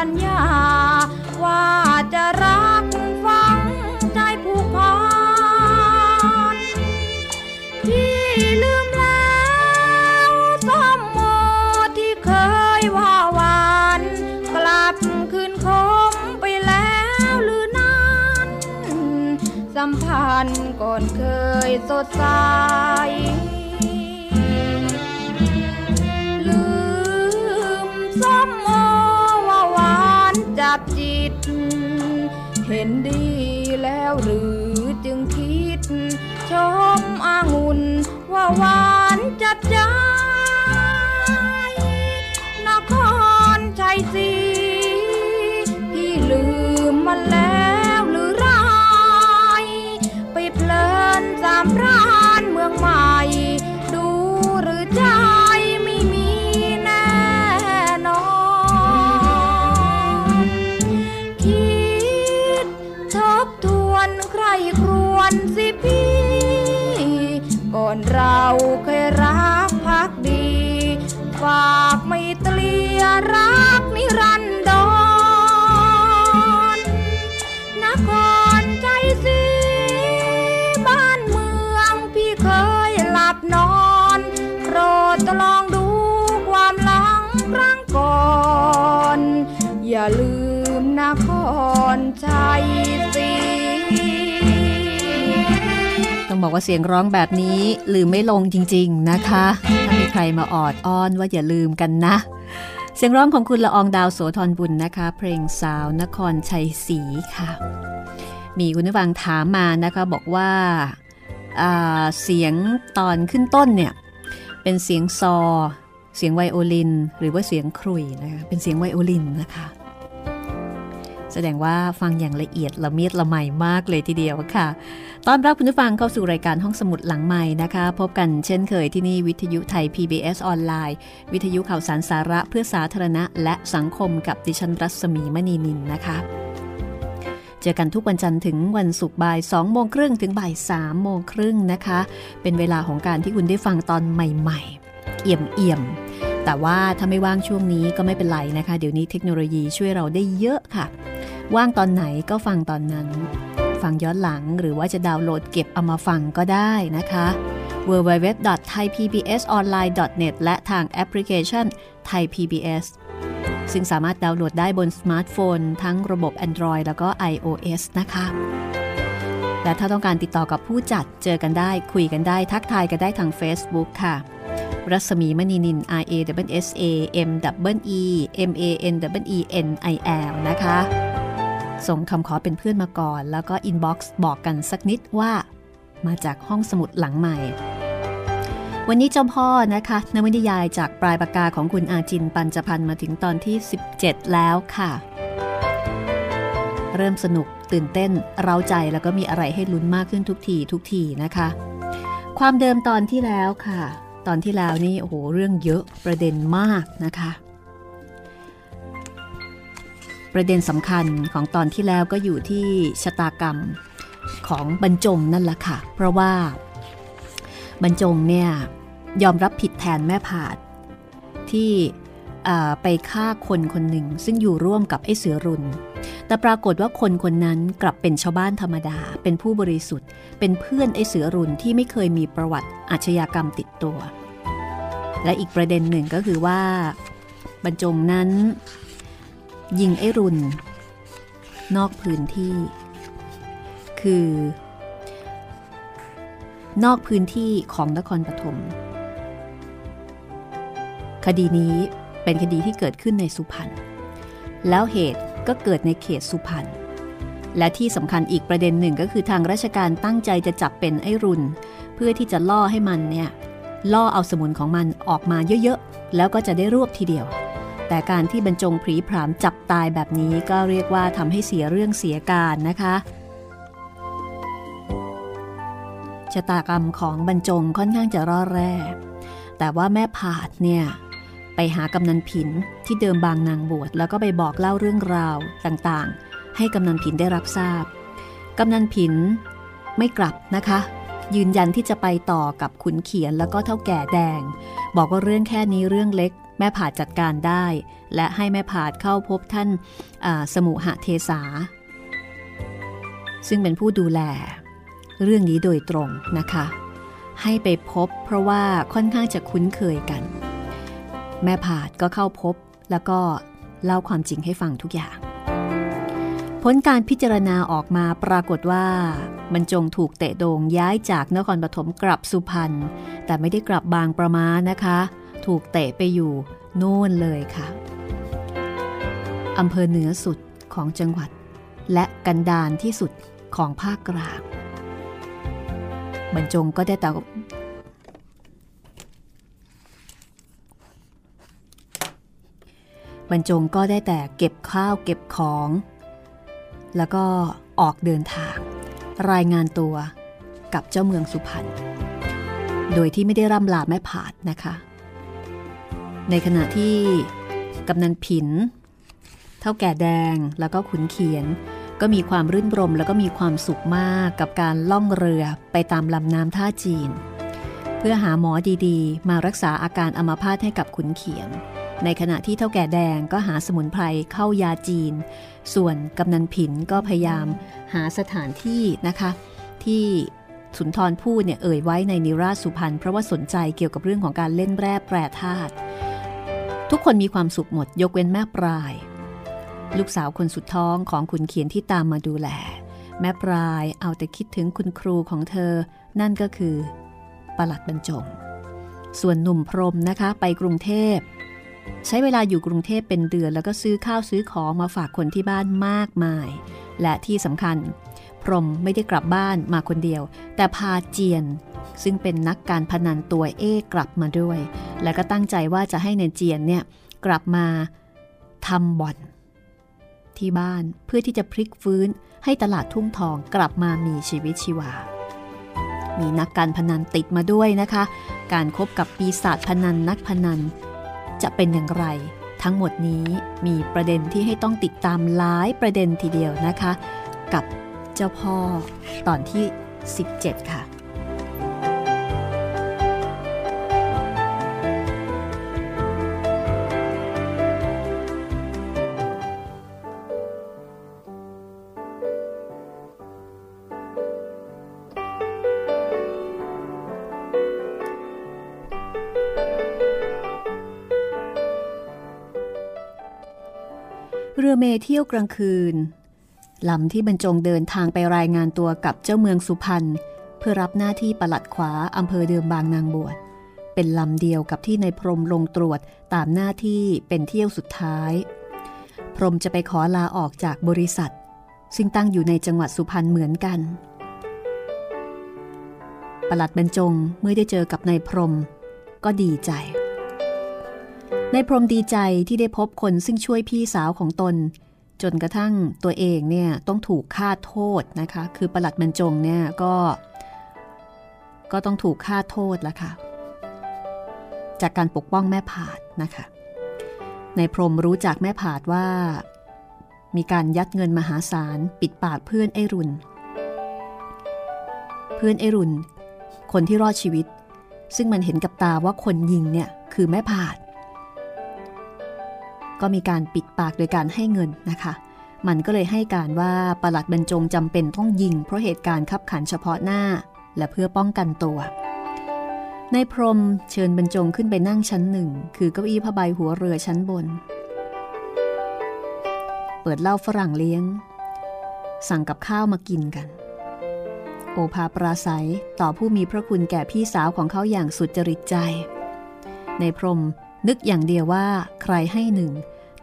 ัญญา ว่าจะรักฟังใจผูกพันที่ลืมแล้วสมโมที่เคยว่าวาน กลับคืนคมไปแล้วหรือนั้น สัมพันธ์ก่อนเคยสดใส เห็นดีแล้วหรือจึงคิด ชมอางุ่นว่าหวานจัดจ้า ครั้งก่อน อย่าลืมนครชัยศรีต้องบอกว่าเสียงร้องแบบนี้ลืมไม่ลงจริง ๆนะคะ ถ้ามีใครมาออดอ้อนว่าอย่าลืมกันนะ เสียงร้องของคุณละอองดาวโสธรบุญนะคะ เพลงสาวนครชัยศรีค่ะ มีคุณผู้ฟังถามมานะคะบอกว่าอ่าเสียงตอนขึ้นต้นเนี่ยเป็นเสียงซอ เสียงไวโอลิน หรือว่าเสียงครุยนะคะเป็นเสียงไวโอลินนะคะ แสดงว่าฟังอย่างละเอียดละเมียดละไมมากเลยทีเดียวค่ะ ตอนรับคุณผู้ฟังเข้าสู่รายการห้องสมุดหลังใหม่นะคะ พบกันเช่นเคยที่นี่วิทยุไทย PBS ออนไลน์ วิทยุข่าวสารสาระเพื่อสาธารณะ และสังคมกับดิฉันรัศมีมณีนินนะคะเจอกันทุกวันจันทร์ถึงวันศุกร์บ่าย2โมงครึ่งถึงบ่าย3โมงครึ่งนะคะ เป็นเวลาของการที่คุณได้ฟังตอนใหม่ ๆ เอี่ยมเอี่ยมแต่ว่าถ้าไม่ว่างช่วงนี้ก็ไม่เป็นไรนะคะ เดี๋ยวนี้เทคโนโลยีช่วยเราได้เยอะค่ะ ว่างตอนไหนก็ฟังตอนนั้น ฟังย้อนหลังหรือว่าจะดาวน์โหลดเก็บเอามาฟังก็ได้นะคะ www.thaipbsonline.net และทางแอปพลิเคชัน Thai PBS ซึ่งสามารถดาวน์โหลดได้บนสมาร์ทโฟน ทั้งระบบ Android แล้วก็ iOS นะคะ และถ้าต้องการติดต่อกับผู้จัดเจอกันได้ คุยกันได้ ทักทายกันได้ทาง Facebook ค่ะ รัศมีมณีนิน R A W S A M W E M A N W E N I L นะคะ ส่งคำขอเป็นเพื่อนมาก่อน แล้วก็ inbox บอกกันสักนิดว่า มาจากห้องสมุดหลังใหม่ วันนี้เจ้าพ่อนะคะนวนิยายจากปลายปากกาของคุณอาจินต์ ปัญจพรรค์มาถึงตอนที่ 17 แล้วค่ะ เริ่มสนุกตื่นเต้นเร้าใจแล้วก็มีอะไรให้ลุ้นมากขึ้นทุกทีทุกทีนะคะ ความเดิมตอนที่แล้วค่ะ ตอนที่แล้วนี่โอ้โหเรื่องเยอะประเด็นมากนะคะ ประเด็นสำคัญของตอนที่แล้วก็อยู่ที่ชะตากรรมของบรรจงนั่นแหละค่ะ เพราะว่าบรรจงเนี่ยยอมรับผิดแทนแม่ผาดที่ ไปฆ่าคนคนหนึ่ง ซึ่งอยู่ร่วมกับไอ้เสือรุน แต่ปรากฏว่าคนคนนั้นกลับเป็นชาวบ้านธรรมดา เป็นผู้บริสุทธิ์ เป็นเพื่อนไอ้เสือรุนที่ไม่เคยมีประวัติอาชญากรรมติดตัว และอีกประเด็นหนึ่งก็คือว่า บรรจงนั้น ยิงไอ้รุน นอกพื้นที่ คือ นอกพื้นที่ของนครปฐมคดีนี้ เป็นคดีที่เกิดขึ้นในสุพรรณ แล้วเหตุก็เกิดในเขตสุพรรณ และที่สำคัญอีกประเด็นหนึ่งก็คือทางราชการตั้งใจจะจับเป็นไอ้รุน เพื่อที่จะล่อให้มันเนี่ยล่อเอาสมุนของมันออกมาเยอะๆ แล้วก็จะได้รวบทีเดียว แต่การที่บรรจงผีผามจับตายแบบนี้ก็เรียกว่าทำให้เสียเรื่องเสียการนะคะชะตากรรมของบรรจงค่อนข้างจะร่อแร่แต่ว่าแม่ผาดเนี่ย ไปหากำนันผินที่เดิมบางนางบวชแล้วก็ไปบอกเล่าเรื่องราวต่างๆ ให้กำนันผินได้รับทราบ กำนันผินไม่กลับนะคะ ยืนยันที่จะไปต่อกับขุนเขียนแล้วก็เท่าแก่แดง บอกว่าเรื่องแค่นี้เรื่องเล็ก แม่ผาดจัดการได้ และให้แม่ผาดเข้าพบท่านสมุหเทสา ซึ่งเป็นผู้ดูแล เรื่องนี้โดยตรงนะคะ ให้ไปพบเพราะว่าค่อนข้างจะคุ้นเคยกัน แม่ผาดก็เข้าพบแล้วก็เล่าความจริงให้ฟังทุกอย่าง ผลการพิจารณาออกมาปรากฏว่าบรรจงถูกเตะโด่งย้ายจากนครปฐมกลับสุพรรณแต่ไม่ได้กลับบางประมานะคะ ถูกเตะไปอยู่โน่นเลยค่ะอำเภอเหนือสุดของจังหวัด และกันดานที่สุดของภาคกลางบรรจงก็ได้แต่ บรรจงก็ได้แต่เก็บข้าวเก็บของ แล้วก็ออกเดินทาง รายงานตัวกับเจ้าเมืองสุพรรณโดยที่ไม่ได้ร่ำลาแม่ผาดนะคะ ในขณะที่กำนันผิน เท่าแก่แดงแล้วก็ขุนเขียน ก็มีความรื่นรมแล้วก็มีความสุขมากกับการล่องเรือไปตามลำน้ำท่าจีน เพื่อหาหมอดีๆ มารักษาอาการอัมาพาตให้กับขุนเขียน ในขณะที่เท่าแก่แดงก็หาสมุนไพรเข้ายาจีน ส่วนกำนันผินก็พยายามหาสถานที่นะคะ ที่สุนทรพูดเนี่ยเอ่ยไว้ในนิราชสุพรรณเพราะว่าสนใจเกี่ยวกับเรื่องของการเล่นแร่แปรธาตุทุกคนมีความสุขหมดยกเว้นแม่ปลาย ลูกสาวคนสุดท้องของคุณเขียนที่ตามมาดูแล แม่ปลายเอาแต่คิดถึงคุณครูของเธอ นั่นก็คือประหลัดบรรจงส่วนหนุ่มพรมนะคะไปกรุงเทพ ใช้เวลาอยู่กรุงเทพเป็นเดือนแล้วก็ซื้อข้าวซื้อของมาฝากคนที่บ้านมากมาย และที่สำคัญ พรมไม่ได้กลับบ้านมาคนเดียว แต่พาเจียน ซึ่งเป็นนักการพนันตัวเอกลับมาด้วย และก็ตั้งใจว่าจะให้เนเจียนเนี่ยกลับมาทำบ่อน ที่บ้านเพื่อที่จะพลิกฟื้นให้ตลาดทุ่งทองกลับมามีชีวิตชีวา มีนักการพนันติดมาด้วยนะคะ การครบกับปีศาจพนันนักพนัน จะเป็นอย่างไร ทั้งหมดนี้มีประเด็นที่ให้ต้องติดตามหลายประเด็นทีเดียวนะคะ กับเจ้าพ่อตอนที่ 17 ค่ะ เรือเมเที่ยวกลางคืนลำที่บรรจงเดินทางไปรายงานตัวกับเจ้าเมืองสุพรรณเพื่อรับหน้าที่ปลัดขวาอำเภอเดิมบางนางบวชเป็นลำเดียวกับที่ในพรมลงตรวจตามหน้าที่เป็นเที่ยวสุดท้าย พรมจะไปขอลาออกจากบริษัท ซึ่งตั้งอยู่ในจังหวัดสุพรรณเหมือนกันปลัดบรรจงเมื่อได้เจอกับนายพรม ก็ดีใจ ในพรมดีใจที่ได้พบคนซึ่งช่วยพี่สาวของตน จนกระทั่งตัวเองเนี่ยต้องถูกฆ่าโทษนะคะ คือประหลัดบรรจงเนี่ยก็ ก็ต้องถูกฆ่าโทษแล้วค่ะ จากการปกป้องแม่ผาดนะคะ ในพรมรู้จักแม่ผาดว่า มีการยัดเงินมหาศาลปิดปากเพื่อนไอรุนเพื่อนไอรุนคนที่รอดชีวิต ซึ่งมันเห็นกับตาว่าคนยิงเนี่ยคือแม่ผาด ก็มีการปิดปากโดยการให้เงินนะคะ มันก็เลยให้การว่าประหลัดบรรจงจำเป็นต้องยิง เพราะเหตุการณ์ขับขันเฉพาะหน้า และเพื่อป้องกันตัว ในพรมเชิญบรรจงขึ้นไปนั่งชั้นหนึ่ง คือเก้าอี้ผ้าใบหัวเรือชั้นบน เปิดเหล้าฝรั่งเลี้ยง สั่งกับข้าวมากินกัน โอภาปราศัยต่อผู้มีพระคุณแก่พี่สาวของเขาอย่างสุดจริตใจ ในพรม นึกอย่างเดียวว่าใครให้หนึ่ง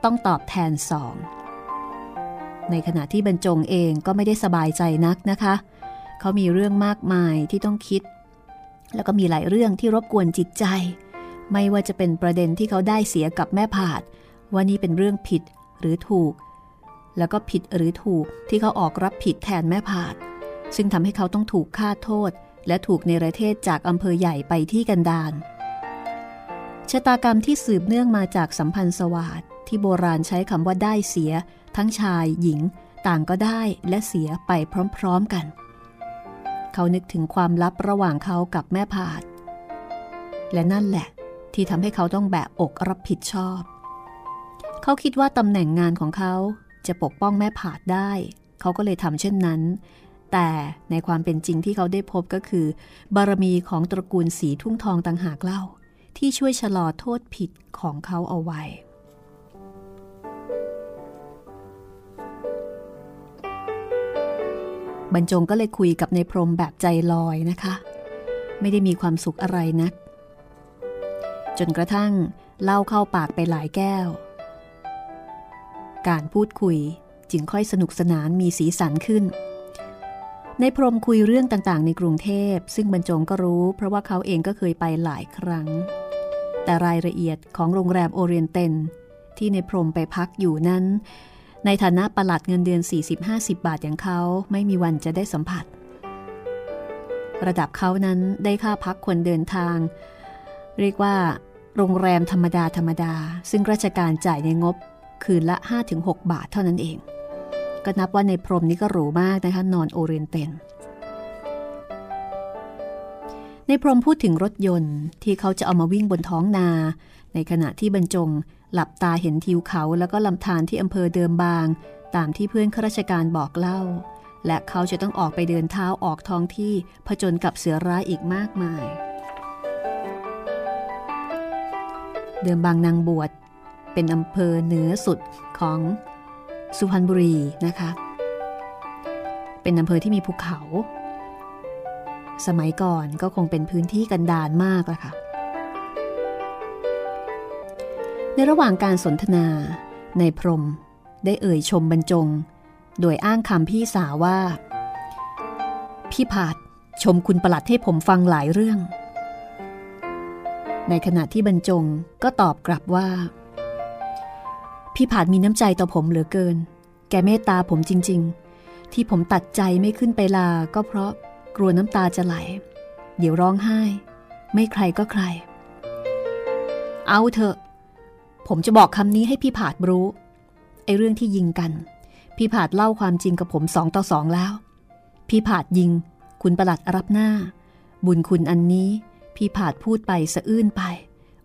ต้องตอบแทนสอง ในขณะที่บรรจงเองก็ไม่ได้สบายใจนักนะคะ เขามีเรื่องมากมายที่ต้องคิด แล้วก็มีหลายเรื่องที่รบกวนจิตใจ ไม่ว่าจะเป็นประเด็นที่เขาได้เสียกับแม่ผาด ว่านี่เป็นเรื่องผิดหรือถูก แล้วก็ผิดหรือถูกที่เขาออกรับผิดแทนแม่ผาด ซึ่งทำให้เขาต้องถูกฆ่าโทษ และถูกในประเทศจากอำเภอใหญ่ไปที่กันดาร ชะตากรรมที่สืบเนื่องมาจากสัมพันธ์สวัสดที่โบราณใช้คำว่าได้เสีย ทั้งชายหญิง ต่างก็ได้และเสียไปพร้อมๆกัน เขานึกถึงความลับระหว่างเขากับแม่ผาด และนั่นแหละ ที่ทำให้เขาต้องแบกอกรับผิดชอบ เขาคิดว่าตำแหน่งงานของเขาจะปกป้องแม่ผาดได้ เขาก็เลยทำเช่นนั้น แต่ในความเป็นจริงที่เขาได้พบก็คือ บารมีของตระกูลสีทุ่งทองต่างหากเล่า ที่ช่วยชะลอโทษผิดของเขาเอาไว้ บรรจงก็เลยคุยกับในพรมแบบใจลอยนะคะ ไม่ได้มีความสุขอะไรนัก จนกระทั่งเล่าเข้าปากไปหลายแก้ว การพูดคุยจึงค่อยสนุกสนานมีสีสันขึ้น ในพรมคุยเรื่องต่างๆ ในกรุงเทพ ซึ่งบรรจงก็รู้ เพราะว่าเขาเองก็เคยไปหลายครั้ง แต่รายละเอียดของโรงแรมโอเรียนเตนที่ในพรมไปพักอยู่นั้น ในฐานะประหลัดเงินเดือน 40-50 บาทอย่างเขาไม่มีวันจะได้สัมผัส ระดับเขานั้นได้ค่าพักคนเดินทาง เรียกว่า โรงแรมธรรมดาธรรมดา ซึ่งราชการจ่ายในงบคืนละ 5-6 บาทเท่านั้นเอง ก็นับว่าในพรมนี้ก็หรูมากนะคะนอนโอเรียนเตน ในพรมพูดถึงรถยนต์ที่เขาจะเอามาวิ่งบนท้องนา ในขณะที่บรรจงหลับตาเห็นทิวเขาแล้วก็ลำธารที่อำเภอเดิมบาง ตามที่เพื่อนข้าราชการบอกเล่า และเขาจะต้องออกไปเดินเท้าออกท้องที่ผจญกับเสือร้ายอีกมากมาย เดิมบางนางบวชเป็นอำเภอเหนือสุดของสุพรรณบุรีนะคะ เป็นอำเภอที่มีภูเขา สมัยก่อนก็คงเป็นพื้นที่กันดารมากละค่ะ ในระหว่างการสนทนาในพรมได้เอ่ยชมบรรจง โดยอ้างคำพี่สาวว่า พี่ผาดชมคุณประหลัดให้ผมฟังหลายเรื่อง ในขณะที่บรรจงก็ตอบกลับว่า พี่ผาดมีน้ำใจต่อผมเหลือเกิน แกเมตตาผมจริง ๆ ที่ผมตัดใจไม่ขึ้นไปลาก็เพราะ กลัวน้ำตาจะไหล เดี๋ยวร้องไห้ ไม่ใครก็ใคร เอาเถอะ ผมจะบอกคำนี้ให้พี่ผาดรู้ ไอ้เรื่องที่ยิงกัน พี่ผาดเล่าความจริงกับผมสองต่อสองแล้ว พี่ผาดยิง คุณประหลัดรับหน้า บุญคุณอันนี้ พี่ผาดพูดไปสะอื้นไป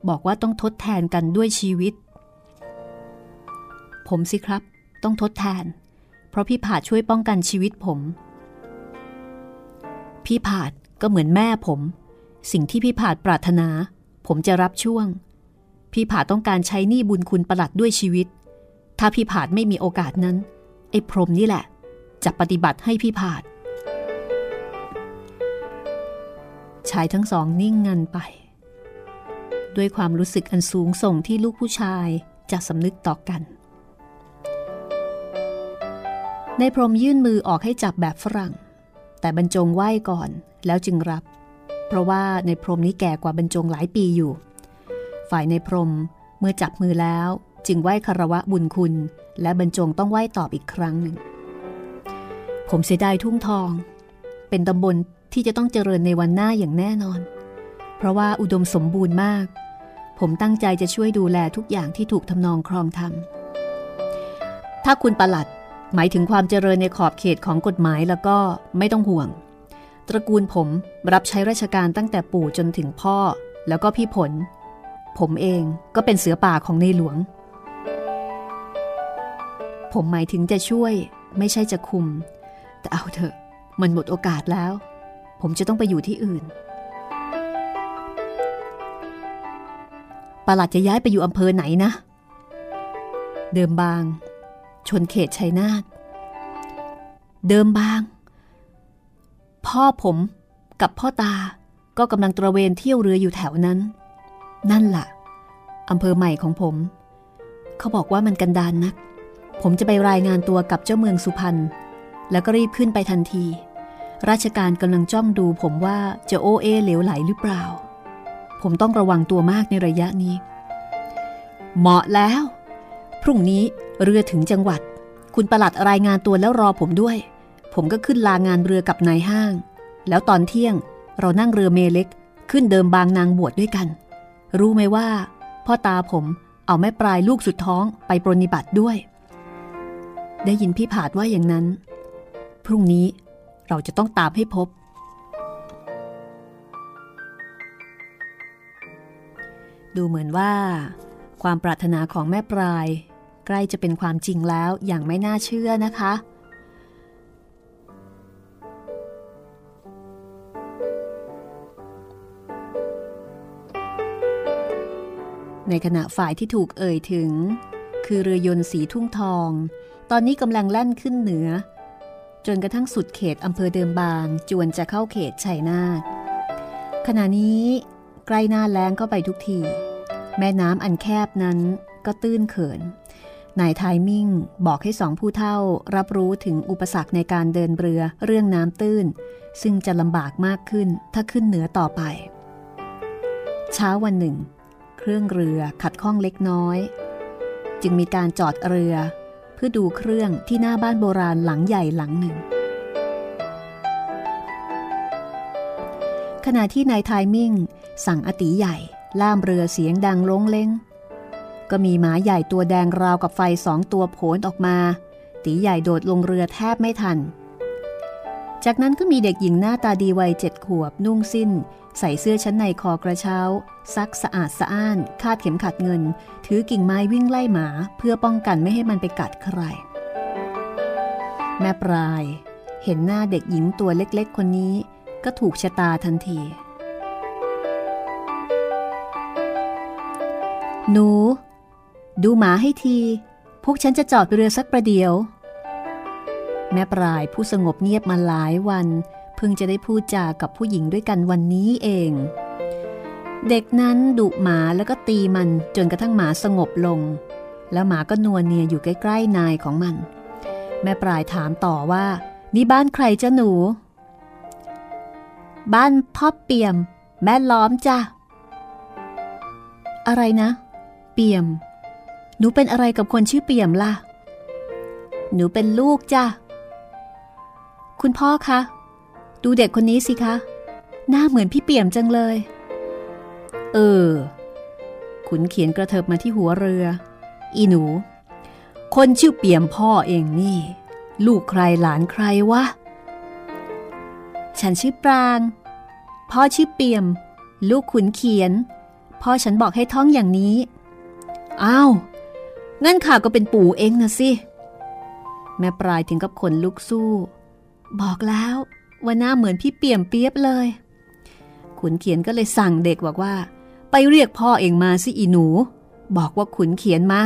บอกว่าต้องทดแทนกันด้วยชีวิต ผมสิครับ ต้องทดแทน เพราะพี่ผาดช่วยป้องกันชีวิตผม พี่ผาดก็เหมือนแม่ผม สิ่งที่พี่ผาดปรารถนา ผมจะรับช่วง พี่ผาดต้องการใช้หนี้บุญคุณประหลัดด้วยชีวิต ถ้าพี่ผาดไม่มีโอกาสนั้น ไอ้พรมนี่แหละ จะปฏิบัติให้พี่ผาดชายทั้งสองนิ่งงันไป ด้วยความรู้สึกอันสูงส่งที่ลูกผู้ชายจะสำนึกต่อกันในพรมยื่นมือออกให้จับแบบฝรั่ง แต่บรรจงไหว้ก่อนแล้วจึงรับ เพราะว่าในพรมนี้แก่กว่าบรรจงหลายปีอยู่ ฝ่ายในพรมเมื่อจับมือแล้วจึงไหว้คารวะบุญคุณ และบรรจงต้องไหว้ตอบอีกครั้งหนึ่ง ผมเสียดายทุ่งทอง เป็นตำบลที่จะต้องเจริญในวันหน้าอย่างแน่นอน เพราะว่าอุดมสมบูรณ์มาก ผมตั้งใจจะช่วยดูแลทุกอย่างที่ถูกทำนองครองธรรมถ้าคุณประหลัด หมายถึงความเจริญในขอบเขตของกฎหมายแล้วก็ไม่ต้องห่วง ตระกูลผมรับใช้ราชการตั้งแต่ปู่จนถึงพ่อ แล้วก็พี่ผล ผมเองก็เป็นเสือป่าของในหลวง ผมหมายถึงจะช่วยไม่ใช่จะคุม แต่เอาเถอะมันหมดโอกาสแล้ว ผมจะต้องไปอยู่ที่อื่นประหลัดจะย้ายไปอยู่อำเภอไหนนะ เดิมบาง ชนเขตชัยนาทเดิมบาง พ่อผมกับพ่อตาก็กำลังตระเวนเที่ยวเรืออยู่แถวนั้น นั่นละ่ะอำเภอใหม่ของผม เขาบอกว่ามันกันดานนัก ผมจะไปรายงานตัวกับเจ้าเมืองสุพรรณแล้วก็รีบขึ้นไปทันที ราชการกำลังจ้องดูผมว่าจะโอเอเหลวไหลหรือเปล่า ผมต้องระวังตัวมากในระยะนี้ เหมาะแล้ว พรุ่งนี้เรือถึงจังหวัด คุณประหลัดรายงานตัวแล้วรอผมด้วย ผมก็ขึ้นลางานเรือกับนายห้าง แล้วตอนเที่ยงเรานั่งเรือเมเล็กขึ้นเดิมบางนางบวชดด้วยกัน รู้ไหมว่า พ่อตาผมเอาแม่ปลายลูกสุดท้องไปปรนิบัติด้วย ได้ยินพี่ผาดว่าอย่างนั้น พรุ่งนี้เราจะต้องตามให้พบ ดูเหมือนว่า ความปรารถนาของแม่ปลาย ใกล้จะเป็นความจริงแล้วอย่างไม่น่าเชื่อนะคะ ในขณะฝ่ายที่ถูกเอ่ยถึง คือเรือยนต์สีทุ่งทอง ตอนนี้กำลังแล่นขึ้นเหนือ จนกระทั่งสุดเขตอำเภอเดิมบาง จวนจะเข้าเขตชัยนาทขณะนี้ใกล้หน้าแล้งก็ไปทุกที แม่น้ำอันแคบนั้นก็ตื้นเขิน นายไทมิ่งบอกให้สองผู้เท่ารับรู้ถึงอุปสรรคในการเดินเรือเรื่องน้ำตื้น ซึ่งจะลำบากมากขึ้นถ้าขึ้นเหนือต่อไป เช้าวันหนึ่ง เครื่องเรือขัดข้องเล็กน้อย จึงมีการจอดเรือ เพื่อดูเครื่องที่หน้าบ้านโบราณหลังใหญ่หลังหนึ่ง ขณะที่นายไทมิ่ง สั่งอติใหญ่ล่ามเรือเสียงดังลงเล้ง ก็มีหมาใหญ่ตัวแดงราวกับไฟสองตัวโผล่ออกมา ตีใหญ่โดดลงเรือแทบไม่ทัน จากนั้นก็มีเด็กหญิงหน้าตาดีวัยเจ็ดขวบนุ่งสิ้น ใส่เสื้อชั้นในคอกระเช้า ซักสะอาดสะอ้าน คาดเข็มขัดเงิน ถือกิ่งไม้วิ่งไล่หมาเพื่อป้องกันไม่ให้มันไปกัดใคร แม่ปลาย เห็นหน้าเด็กหญิงตัวเล็กๆ คนนี้ก็ถูกชะตาทันทีหนู ดูหมาให้ที พวกฉันจะจอดเรือสักประเดี๋ยว แม่ปลายผู้สงบเงียบมาหลายวัน เพิ่งจะได้พูดจากับผู้หญิงด้วยกันวันนี้เอง เด็กนั้นดุหมาแล้วก็ตีมันจนกระทั่งหมาสงบลง แล้วหมาก็นวลเนียอยู่ใกล้ๆนายของมัน แม่ปลายถามต่อว่า นี่บ้านใครจ้ะหนู บ้านพ่อเปี่ยม แม่ล้อมจ้ะอะไรนะ เปี่ยม หนูเป็นอะไรกับคนชื่อเปี่ยมล่ะ หนูเป็นลูกจ้ะ คุณพ่อคะ ดูเด็กคนนี้สิคะ หน้าเหมือนพี่เปี่ยมจังเลย เออ ขุนเขียนกระเถิบมาที่หัวเรือ อีหนู คนชื่อเปี่ยมพ่อเองนี่ ลูกใครหลานใครวะ ฉันชื่อปราง พ่อชื่อเปี่ยม ลูกขุนเขียน พ่อฉันบอกให้ท่องอย่างนี้ อ้าว งั้นข้าก็เป็นปู่เองนะสิ แม่ปลายถึงกับขนลุกสู้ บอกแล้วว่าหน้าเหมือนพี่เปี่ยมเปียบเลย ขุนเขียนก็เลยสั่งเด็กบอกว่า ไปเรียกพ่อเองมาสิอีหนู บอกว่าขุนเขียนมา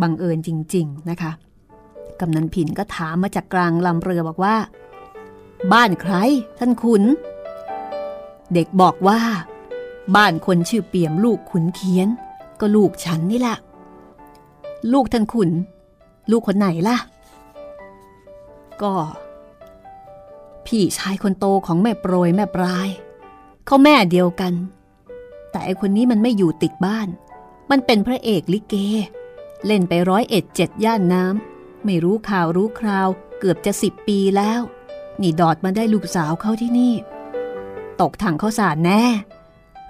บังเอิญจริง ๆ นะคะกำนันผินก็ถามมาจากกลางลำเรือบอกว่า บ้านใคร ท่านขุน เด็กบอกว่า บ้านคนชื่อเปี่ยมลูกขุนเขียน ก็ลูกฉันนี่แหละ ลูกท่านขุน ลูกคนไหนล่ะ ก็ พี่ชายคนโตของแม่โปรยแม่ปลาย เขาแม่เดียวกัน แต่ไอคนนี้มันไม่อยู่ติดบ้าน มันเป็นพระเอกลิเก เล่นไปร้อยเอ็ดเจ็ดย่านน้ำไม่รู้ข่าวรู้คราวเกือบจะสิบปีแล้ว นี่ดอดมาได้ลูกสาวเขาที่นี่ ตกถังข้าวสารแน่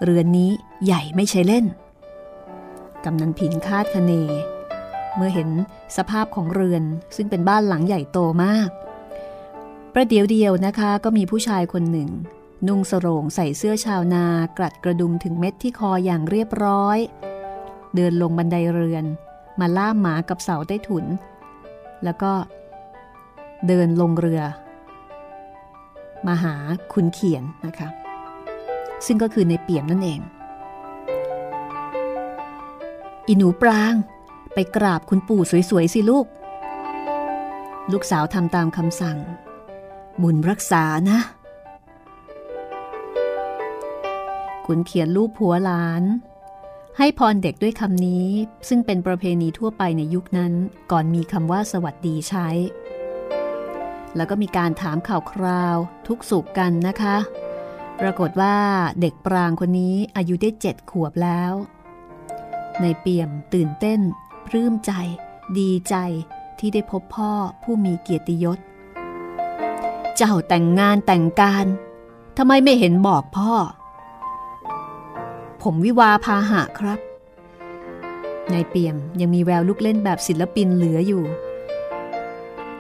เรือนนี้ใหญ่ไม่ใช่เล่นกำนันผินคาดคะเน เมื่อเห็นสภาพของเรือน ซึ่งเป็นบ้านหลังใหญ่โตมาก ประเดี๋ยวเดียวนะคะก็มีผู้ชายคนหนึ่ง นุ่งสรงใส่เสื้อชาวนากรัดกระดุมถึงเม็ดที่คออย่างเรียบร้อย เดินลงบันไดเรือน มาล่ามหมากับเสาใต้ถุน แล้วก็เดินลงเรือ มาหาคุณเขียนนะคะ ซึ่งก็คือในเปี่ยมนั่นเองอีหนูปราง ไปกราบคุณปู่สวยๆสิลูก ลูกสาวทำตามคำสั่ง บุญรักษานะคุณเขียนรูปผัวหลาน ให้พรเด็กด้วยคำนี้ ซึ่งเป็นประเพณีทั่วไปในยุคนั้น ก่อนมีคำว่าสวัสดีใช้ แล้วก็มีการถามข่าวคราวทุกสุขกันนะคะ ปรากฏว่าเด็กปรางคนนี้อายุได้เจ็ดขวบแล้ว ในเปี่ยมตื่นเต้น ปลื้มใจ ดีใจที่ได้พบพ่อผู้มีเกียรติยศ เจ้าแต่งงานแต่งการทำไมไม่เห็นบอกพ่อ ผมวิวาพาหะครับในเปี่ยมยังมีแววลูกเล่นแบบศิลปินเหลืออยู่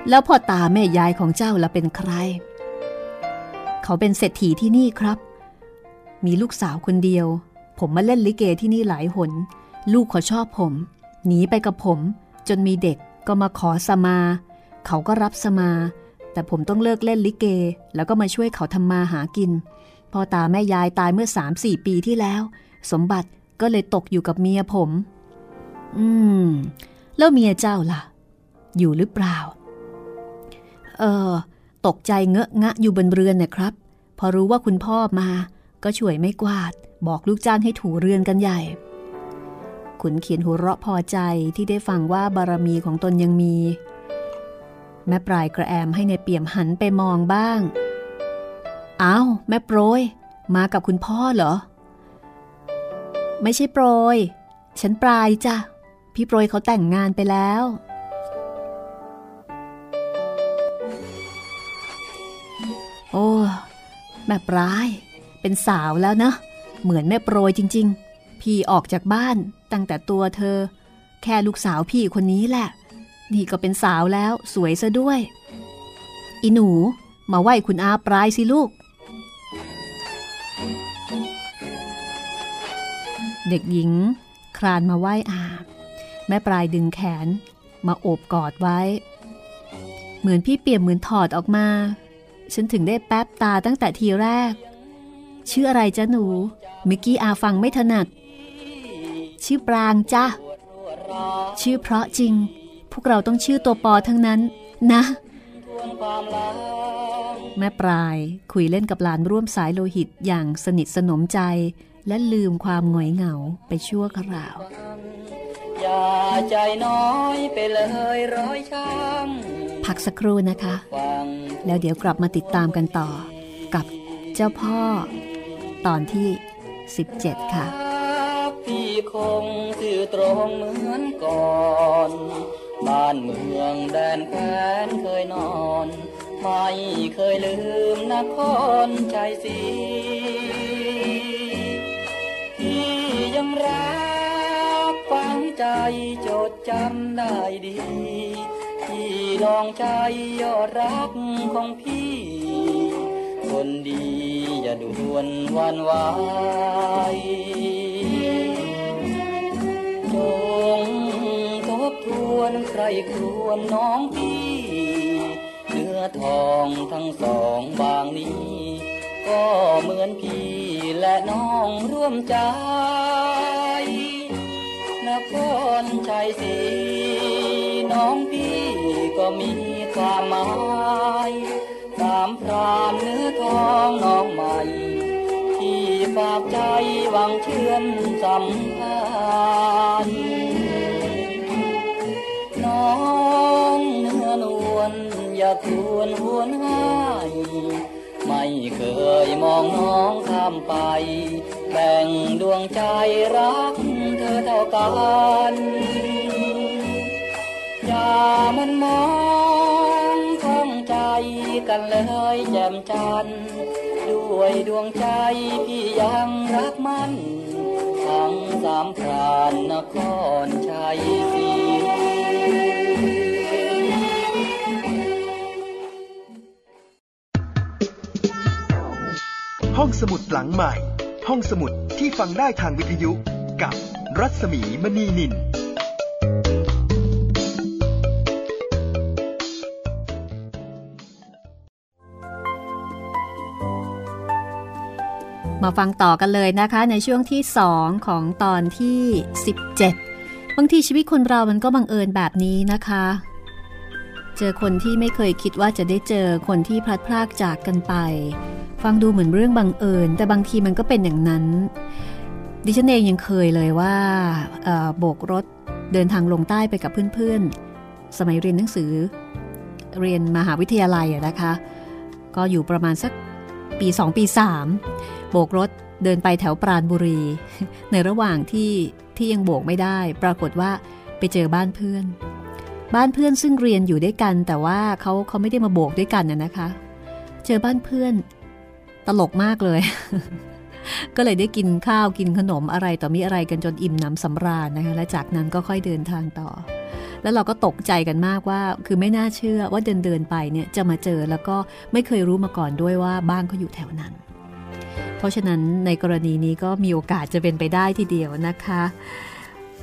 แล้วพ่อตาแม่ยายของเจ้าละเป็นใคร เขาเป็นเศรษฐีที่นี่ครับ มีลูกสาวคนเดียว ผมมาเล่นลิเกที่นี่หลายหน ลูกเขาชอบผม หนีไปกับผม จนมีเด็กก็มาขอสมา เขาก็รับสมา แต่ผมต้องเลิกเล่นลิเก แล้วก็มาช่วยเขาทำมาหากิน พ่อตาแม่ยายตายเมื่อสามสี่ปีที่แล้ว สมบัติก็เลยตกอยู่กับเมียผม อืม แล้วเมียเจ้าล่ะ อยู่หรือเปล่า เออ ตกใจเงอะงะอยู่บนเรือนนะครับ พอรู้ว่าคุณพ่อมา ก็ช่วยไม่กวาด บอกลูกจ้างให้ถูเรือนกันใหญ่ ขุนเขียนหัวเราะพอใจที่ได้ฟังว่าบารมีของตนยังมี แม่ปลายกระแอมให้ในเปี่ยมหันไปมองบ้าง อ้าว แม่โปรย มากับคุณพ่อเหรอ ไม่ใช่โปรย ฉันปลายจ้ะ พี่โปรยเขาแต่งงานไปแล้ว โอ้ แม่ปลาย เป็นสาวแล้วนะ เหมือนแม่โปรยจริง ๆ พี่ออกจากบ้านตั้งแต่ตัวเธอ แค่ลูกสาวพี่คนนี้แหละ นี่ก็เป็นสาวแล้วสวยซะด้วย อีหนูมาไหว้คุณอาปลายสิลูก เด็กหญิงครานมาไหว้อา แม่ปลายดึงแขน มาโอบกอดไว้ เหมือนพี่เปี่ยมเหมือนถอดออกมา ฉันถึงได้แป๊บตาตั้งแต่ทีแรก ชื่ออะไรจ๊ะหนูมื่อกี้อาฟังไม่ถนัด ชื่อปรางจ้ะชื่อเพราะจริง พวกเราต้องชื่อตัวปอทั้งนั้นนะ แม่ปลายคุยเล่นกับหลานร่วมสายโลหิตอย่างสนิทสนมใจ และลืมความหงอยเหงาไปชั่วคราว อย่าใจน้อยไปเลยร้อยช้ำพักสักครู่นะคะ แล้วเดี๋ยวกลับมาติดตามกันต่อ กับเจ้าพ่อ ตอนที่ 17 ค่ะ พี่คงสื่อตรงเหมือนก่อนบ้านเมืองแดนแควนเคยนอน ไม่เคยลืมนครใจสีพี่ยังรักฟังใจจดจำได้ดี พี่ลองใจยอดรักของพี่ คนดีอย่าด่วนวันวาย วนใครครวนน้องพี่เนื้อทองทั้งสองบางนี้ ก็เหมือนพี่และน้องร่วมใจนครชัยศรีน้องพี่ก็มีความหมายสามพรานเนื้อทองน้องใหม่ ที่ฝากใจหวังเชื่อมสัม วรหวนหายไม่เคยมองน้องข้ามไป แบ่งดวงใจรักเธอเท่ากันอย่ามันมองท้องใจกันเลยแจ่มจันทร์ด้วยดวงใจพี่ยังรักมัน ทั้งสามพรานนครชัยศรี ห้องสมุดหลังใหม่ ห้องสมุดที่ฟังได้ทางวิทยุกับรัศมีมณีนิน มาฟังต่อกันเลยนะคะ ในช่วงที่ 2 ของตอนที่ 17 บางทีชีวิตคนเรามันก็บังเอิญแบบนี้นะคะ เจอคนที่ไม่เคยคิดว่าจะได้เจอคนที่พลัดพรากจากกันไป ฟังดูเหมือนเรื่องบังเอิญ แต่บางทีมันก็เป็นอย่างนั้น ดิฉันเองยังเคยเลยว่าโบกรถเดินทางลงใต้ไปกับเพื่อนๆ สมัยเรียนหนังสือ เรียนมหาวิทยาลัยนะคะ ก็อยู่ประมาณสักปี 2 ปี 3 โบกรถเดินไปแถวปราณบุรี ในระหว่างที่ที่ยังโบกไม่ได้ ปรากฏว่าไปเจอบ้านเพื่อน บ้านเพื่อนซึ่งเรียนอยู่ด้วยกัน แต่ว่าเขาเขาไม่ได้มาโบกด้วยกันน่ะนะคะ เจอบ้านเพื่อน ตลกมากเลย ก็เลยได้กินข้าวกินขนมอะไรต่อมีอะไรกันจนอิ่มหนำสำราญนะคะ และจากนั้นก็ค่อยเดินทางต่อ แล้วเราก็ตกใจกันมากว่า คือไม่น่าเชื่อว่าเดินเดินไปเนี่ยจะมาเจอแล้วก็ไม่เคยรู้มาก่อนด้วยว่าบ้านเขาอยู่แถวนั้น เพราะฉะนั้นในกรณีนี้ก็มีโอกาสจะเป็นไปได้ทีเดียวนะคะ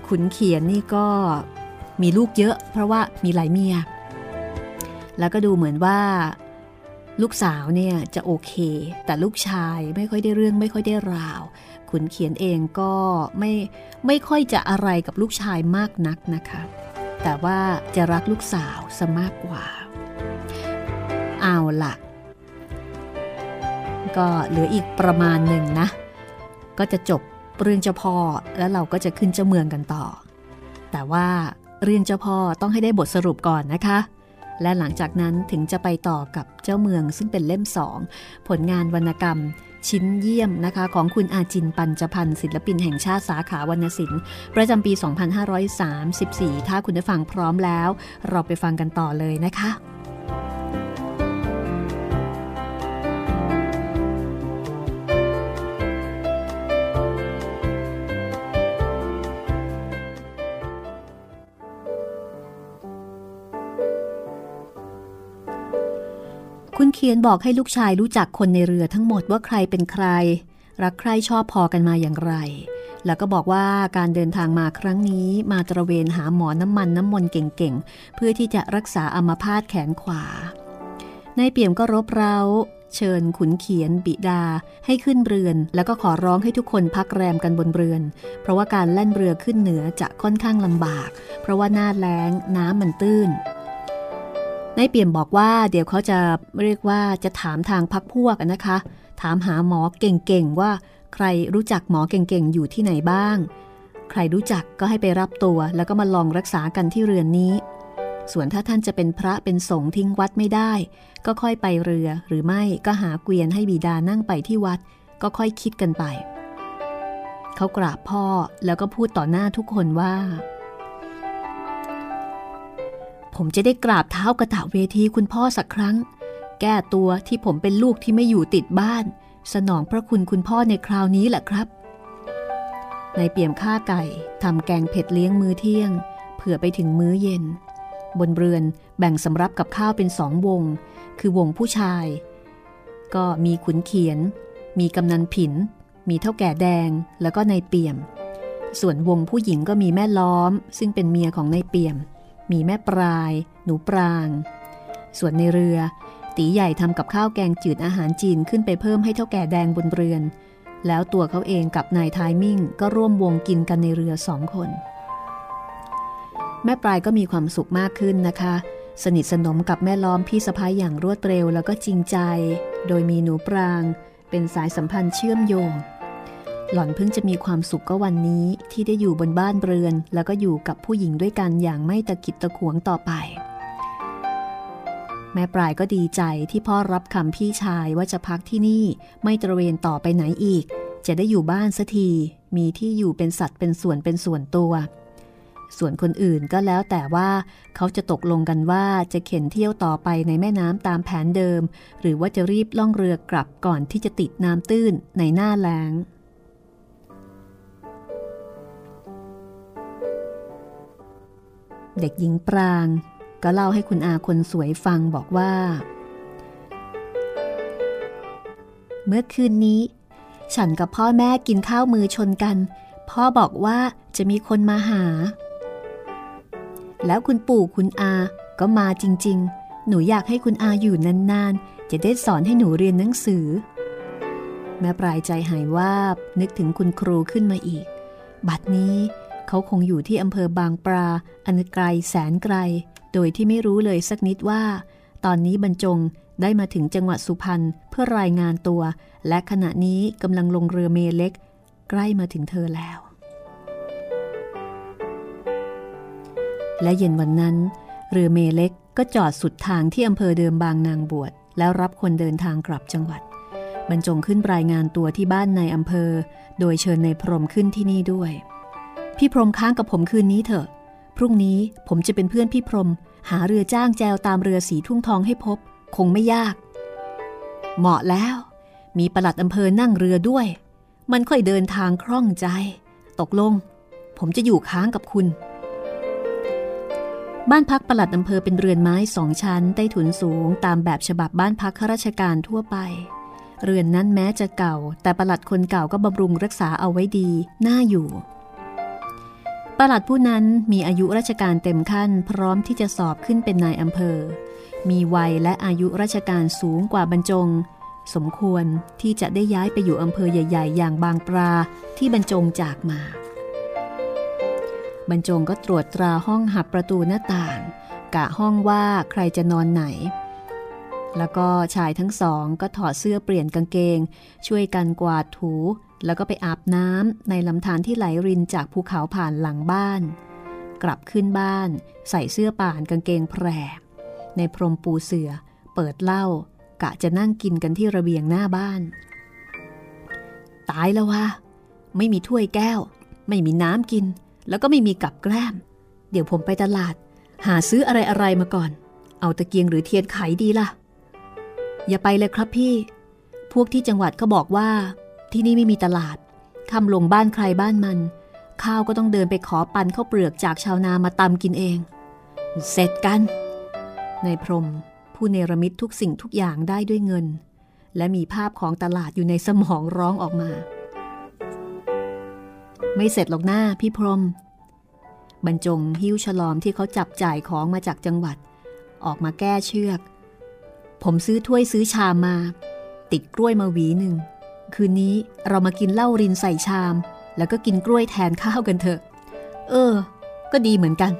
ขุนเขียนนี่ก็มีลูกเยอะ เพราะว่ามีหลายเมีย แล้วก็ดูเหมือนว่า ลูกสาวเนี่ยจะโอเค แต่ลูกชายไม่ค่อยได้เรื่องไม่ค่อยได้ราว ขุนเขียนเองก็ไม่ไม่ค่อยจะอะไรกับลูกชายมากนักนะคะ แต่ว่าจะรักลูกสาวซะมากกว่า เอาละก็เหลืออีกประมาณหนึ่งนะ ก็จะจบเรื่องเจ้าพ่อแล้วเราก็จะขึ้นเจ้าเมืองกันต่อ แต่ว่าเรื่องเจ้าพ่อต้องให้ได้บทสรุปก่อนนะคะ และหลังจากนั้นถึงจะไปต่อกับเจ้าเมืองซึ่งเป็นเล่มสองผลงานวรรณกรรมชิ้นเยี่ยมนะคะของคุณอาจินปัญจพันธ์ศิลปินแห่งชาติสาขาวรรณศิลป์ ประจำปี 2534 ถ้าคุณได้ฟังพร้อมแล้ว เราไปฟังกันต่อเลยนะคะ เขียนบอกให้ลูกชายรู้จักคนในเรือทั้งหมดว่าใครเป็นใคร รักใครชอบพอกันมาอย่างไร แล้วก็บอกว่าการเดินทางมาครั้งนี้มาตระเวนหาหมอน้ำมันน้ำมนต์เก่งๆ เพื่อที่จะรักษาอัมพาตแขนขวาในเปี่ยมก็รบเร้า เชิญขุนเขียน บิดา ให้ขึ้นเรือน แล้วก็ขอร้องให้ทุกคนพักแรมกันบนเรือน เพราะว่าการแล่นเรือขึ้นเหนือจะค่อนข้างลำบาก เพราะว่าหน้าแล้งน้ำมันตื้น นายเปี่ยมบอกว่าเดี๋ยวเขาจะเรียกว่าจะถามทางพักพวกนะคะ ถามหาหมอเก่งๆว่าใครรู้จักหมอเก่งๆอยู่ที่ไหนบ้าง ใครรู้จักก็ให้ไปรับตัว แล้วก็มาลองรักษากันที่เรือนนี้ ส่วนถ้าท่านจะเป็นพระเป็นสงฆ์ทิ้งวัดไม่ได้ ก็ค่อยไปเรือหรือไม่ก็หาเกวียนให้บิดานั่งไปที่วัด ก็ค่อยคิดกันไป เขากราบพ่อแล้วก็พูดต่อหน้าทุกคนว่า ผมจะได้กราบเท้ากระถาเวทีคุณพ่อสักครั้ง แก้ตัวที่ผมเป็นลูกที่ไม่อยู่ติดบ้าน สนองพระคุณคุณพ่อในคราวนี้แหละครับ ในเปี่ยมข้าไก่ทำแกงเผ็ดเลี้ยงมื้อเที่ยง เผื่อไปถึงมื้อเย็น บนเรือนแบ่งสำรับกับข้าวเป็นสองวง คือวงผู้ชาย ก็มีขุนเขียน มีกำนันผิน มีเท่าแก่แดงแล้วก็ในเปี่ยม ส่วนวงผู้หญิงก็มีแม่ล้อม ซึ่งเป็นเมียของในเปี่ยม มีแม่ปลาย หนูปราง ส่วนในเรือ ตีใหญ่ทำกับข้าวแกงจืดอาหารจีนขึ้นไปเพิ่มให้เท่าแก่แดงบนเรือน แล้วตัวเขาเองกับนายทายมิ่งก็ร่วมวงกินกันในเรือสองคน แม่ปลายก็มีความสุขมากขึ้นนะคะ สนิทสนมกับแม่ล้อมพี่สะพ้ายอย่างรวดเร็วแล้วก็จริงใจ โดยมีหนูปราง เป็นสายสัมพันธ์เชื่อมโยง หล่อนเพิ่งจะมีความสุขก็วันนี้ที่ได้อยู่บนบ้านเรือน แล้วก็อยู่กับผู้หญิงด้วยกันอย่างไม่ตะกิดตะขวงต่อไป แม่ปลายก็ดีใจที่พ่อรับคำพี่ชายว่าจะพักที่นี่ไม่ตระเวนต่อไปไหนอีก จะได้อยู่บ้านสักที มีที่อยู่เป็นสัตว์เป็นส่วนเป็นส่วนตัว ส่วนคนอื่นก็แล้วแต่ว่าเขาจะตกลงกันว่าจะเข็นเที่ยวต่อไปในแม่น้ำตามแผนเดิม หรือว่าจะรีบล่องเรือกลับก่อนที่จะติดน้ำตื้นในหน้าแล้ง เด็กหญิงปราง ก็เล่าให้คุณอาคนสวยฟังบอกว่า เมื่อคืนนี้ ฉันกับพ่อแม่กินข้าวมือชนกัน พ่อบอกว่าจะมีคนมาหา แล้วคุณปู่คุณอาก็มาจริง ๆ หนูอยากให้คุณอาอยู่นานๆ จะได้สอนให้หนูเรียนหนังสือ แม่ปลายใจหายวาบนึกถึงคุณครูขึ้นมาอีก บัดนี้ เขาคงอยู่ที่อำเภอบางปลาอันไกลแสนไกล โดยที่ไม่รู้เลยสักนิดว่า ตอนนี้บรรจงได้มาถึงจังหวัดสุพรรณเพื่อรายงานตัว และขณะนี้กำลังลงเรือเมเล็ก ใกล้มาถึงเธอแล้ว และเย็นวันนั้น เรือเมเล็กก็จอดสุดทางที่อำเภอเดิมบางนางบวชแล้วรับคนเดินทางกลับจังหวัด บรรจงขึ้นรายงานตัวที่บ้านในอำเภอ โดยเชิญในพรมขึ้นที่นี่ด้วย พี่พรมค้างกับผมคืนนี้เถอะ พรุ่งนี้ผมจะเป็นเพื่อนพี่พรม หาเรือจ้างแจวตามเรือสีทุ่งทองให้พบ คงไม่ยาก เหมาะแล้ว มีประหลัดอำเภอนั่งเรือด้วย มันค่อยเดินทางคล่องใจ ตกลง ผมจะอยู่ค้างกับคุณ บ้านพักประหลัดอำเภอเป็นเรือนไม้สองชั้นใต้ถุนสูง ตามแบบฉบับบ้านพักข้าราชการทั่วไปเรือนนั้นแม้จะเก่า แต่ประหลัดคนเก่าก็บำรุงรักษาเอาไว้ดี น่าอยู่ ปลัดผู้นั้นมีอายุราชการเต็มขั้น พร้อมที่จะสอบขึ้นเป็นนายอำเภอ มีวัยและอายุราชการสูงกว่าบรรจง สมควรที่จะได้ย้ายไปอยู่อำเภอใหญ่ ๆ อย่างบางปลาที่บรรจงจากมา บรรจงก็ตรวจตราห้องหับประตูหน้าต่าง กะห้องว่าใครจะนอนไหน แล้วก็ชายทั้งสองก็ถอดเสื้อเปลี่ยนกางเกง ช่วยกันกวาดถู แล้วก็ไปอาบน้ำในลำธารที่ไหลรินจากภูเขาผ่านหลังบ้าน กลับขึ้นบ้านใส่เสื้อป่านกางเกงแพรในพรมปูเสือ เปิดเหล้ากะจะนั่งกินกันที่ระเบียงหน้าบ้าน ตายแล้ววะไม่มีถ้วยแก้ว ไม่มีน้ำกิน แล้วก็ไม่มีกับแกล้ม เดี๋ยวผมไปตลาด หาซื้ออะไรอะไรมาก่อน เอาตะเกียงหรือเทียนไขดีล่ะ อย่าไปเลยครับพี่ พวกที่จังหวัดเขาบอกว่า ที่นี่ไม่มีตลาดคำลงบ้านใครบ้านมัน ข้าวก็ต้องเดินไปขอปันข้าวเปลือกจากชาวนามาตำกินเอง เสร็จกัน ในพรม ผู้เนรมิตทุกสิ่งทุกอย่างได้ด้วยเงิน และมีภาพของตลาดอยู่ในสมองร้องออกมา ไม่เสร็จหรอกหน้าพี่พรม บรรจงหิ้วฉลอมที่เขาจับจ่ายของมาจากจังหวัด ออกมาแก้เชือก ผมซื้อถ้วยซื้อชามมา ติดกล้วยมาหวีหนึ่ง คืนนี้เรามากินเหล้ารินใส่ชาม แล้วก็กินกล้วยแทนข้าวกันเถอะ เออ ก็ดีเหมือนกัน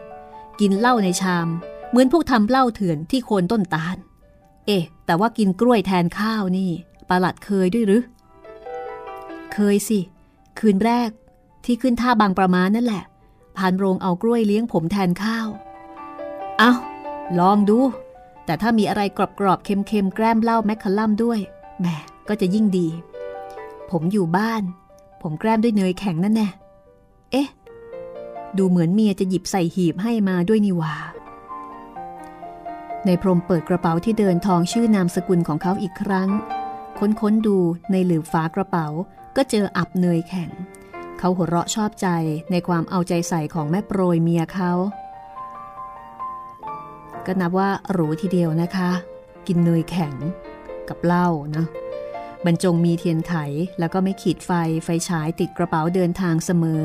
กินเหล้าในชาม เหมือนพวกทำเหล้าเถื่อนที่โคนต้นตาล เอ๊ะ แต่ว่ากินกล้วยแทนข้าวนี่ประหลัดเคยด้วยหรือ เคยสิ คืนแรกที่ขึ้นท่าบางประมาณนั่นแหละพานโรงเอากล้วยเลี้ยงผมแทนข้าว เอาลองดู แต่ถ้ามีอะไรกรอบๆ เค็มๆ แกล้มเหล้าแมคคาลัมด้วย แหม ก็จะยิ่งดี ผมอยู่บ้าน ผมแกล้มด้วยเนยแข็งนั่นแน่ เอ๊ะ ดูเหมือนเมียจะหยิบใส่หีบให้มาด้วยนี่ว่า ในพรมเปิดกระเป๋าที่เดินทองชื่อนามสกุลของเขาอีกครั้ง ค้นๆดูในหลืบฝากระเป๋า ก็เจออับเนยแข็ง เขาหัวเราะชอบใจในความเอาใจใส่ของแม่โปรยเมียเขา ก็นับว่าหรูทีเดียวนะคะ กินเนยแข็งกับเหล้านะบรรจงมีเทียนไขแล้วก็ไม่ขีดไฟไฟฉายติดกระเป๋าเดินทางเสมอ